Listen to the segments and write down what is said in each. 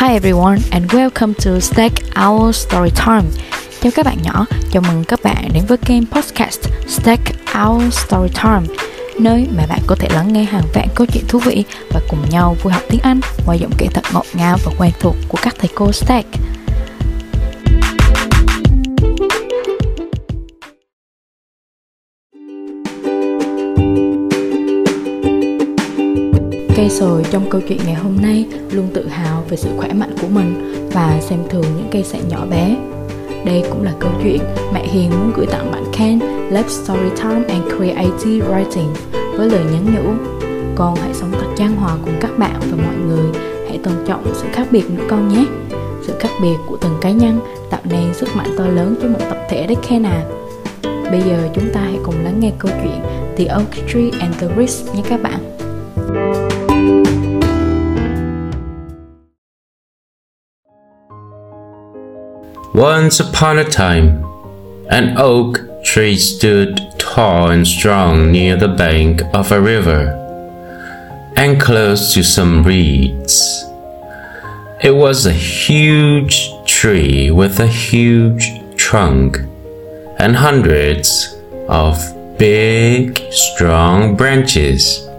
Hi everyone and welcome to Stack Our Story Time. Chào các bạn nhỏ, chào mừng các bạn đến với kênh podcast Stack Our Story Time, nơi mà bạn có thể lắng nghe hàng vạn câu chuyện thú vị và cùng nhau vui học tiếng Anh qua giọng kể thật ngọt ngào và quen thuộc của các thầy cô Stack. Cây trong câu chuyện ngày hôm nay, luôn tự hào về sự khỏe mạnh của mình và xem thường những cây sậy nhỏ bé. Đây cũng là câu chuyện mẹ Hiền muốn gửi tặng bạn Ken, Love Storytime and Creative Writing, với lời nhắn nhủ. Con hãy sống thật trang hòa cùng các bạn và mọi người. Hãy tôn trọng sự khác biệt nữa con nhé. Sự khác biệt của từng cá nhân tạo nên sức mạnh to lớn cho một tập thể đấy Ken à. Bây giờ chúng ta hãy cùng lắng nghe câu chuyện The Oak Tree and the Rich nhé các bạn. Once upon a time, an oak tree stood tall and strong near the bank of a river and close to some reeds. It was a huge tree with a huge trunk and hundreds of big, strong branches.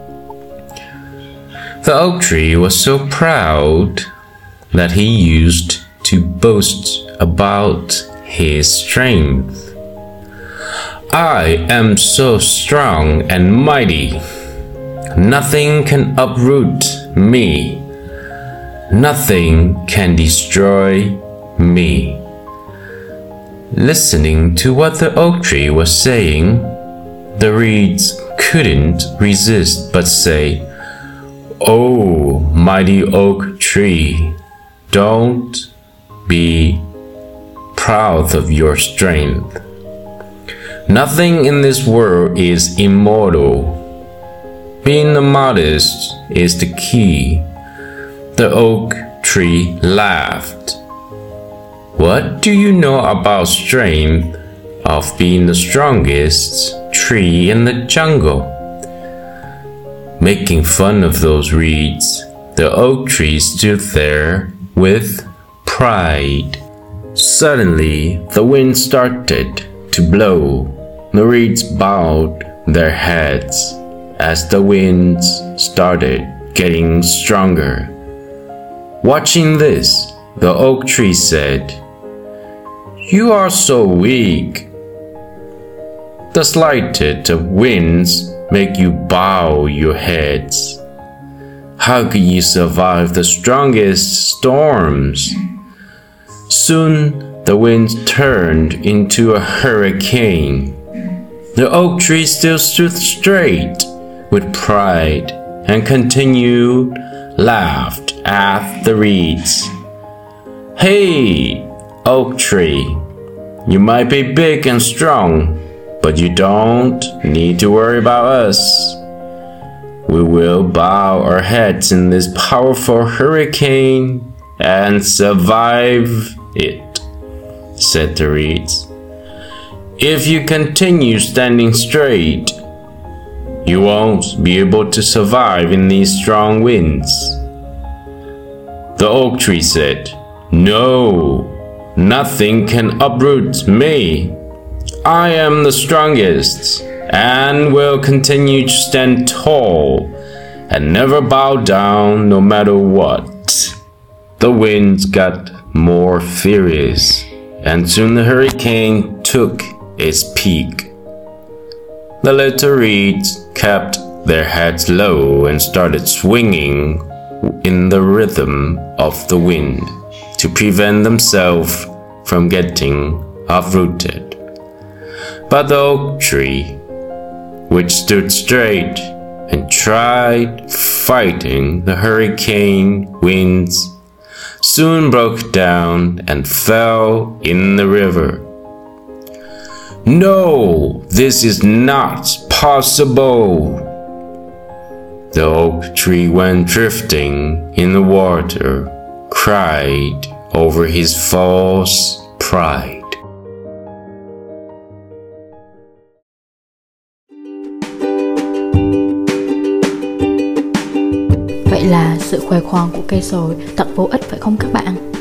The oak tree was so proud that he used to boast about his strength. I am so strong and mighty. Nothing can uproot me. Nothing can destroy me. Listening to what the oak tree was saying, the reeds couldn't resist but say, Oh, mighty oak tree, don't be proud of your strength. Nothing in this world is immortal. Being modest is the key. The oak tree laughed. What do you know about strength of being the strongest tree in the jungle? Making fun of those reeds, the oak tree stood there with pride. Suddenly, the wind started to blow. The reeds bowed their heads as the winds started getting stronger. Watching this, the oak tree said, You are so weak. The slightest of winds make you bow your heads. How can you survive the strongest storms? Soon the wind turned into a hurricane. The oak tree still stood straight with pride and continued laughed at the reeds. Hey, oak tree, you might be big and strong, but you don't need to worry about us. We will bow our heads in this powerful hurricane and survive it, said the reeds. If you continue standing straight, you won't be able to survive in these strong winds. The oak tree said, No, nothing can uproot me. I am the strongest and will continue to stand tall and never bow down no matter what. The winds got more furious, and soon the hurricane took its peak. The little reeds kept their heads low and started swinging in the rhythm of the wind to prevent themselves from getting uprooted. But the oak tree, which stood straight and tried fighting the hurricane winds, soon broke down and fell in the river. No, this is not possible. The oak tree went drifting in the water, cried over his false pride. Vậy là Sự khoe khoang của cây sồi thật vô ích phải không các bạn?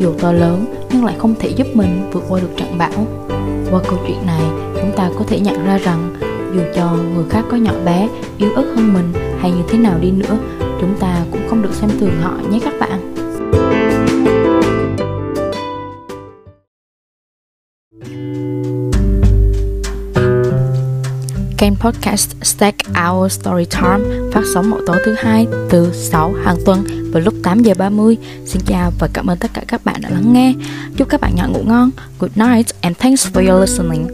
Dù to lớn nhưng lại không thể giúp mình vượt qua được trận bão. Qua câu chuyện này, chúng ta có thể nhận ra rằng dù cho người khác có nhỏ bé, yếu ớt hơn mình hay như thế nào đi nữa, chúng ta cũng không được xem thường họ nhé các bạn. Kênh podcast Stack Our Story Time, phát sóng mỗi tối thứ hai từ 6 hàng tuần vào lúc 8 giờ 30. Xin chào và cảm ơn tất cả các bạn đã lắng nghe. Chúc các bạn nhận ngủ ngon. Good night and thanks for your listening.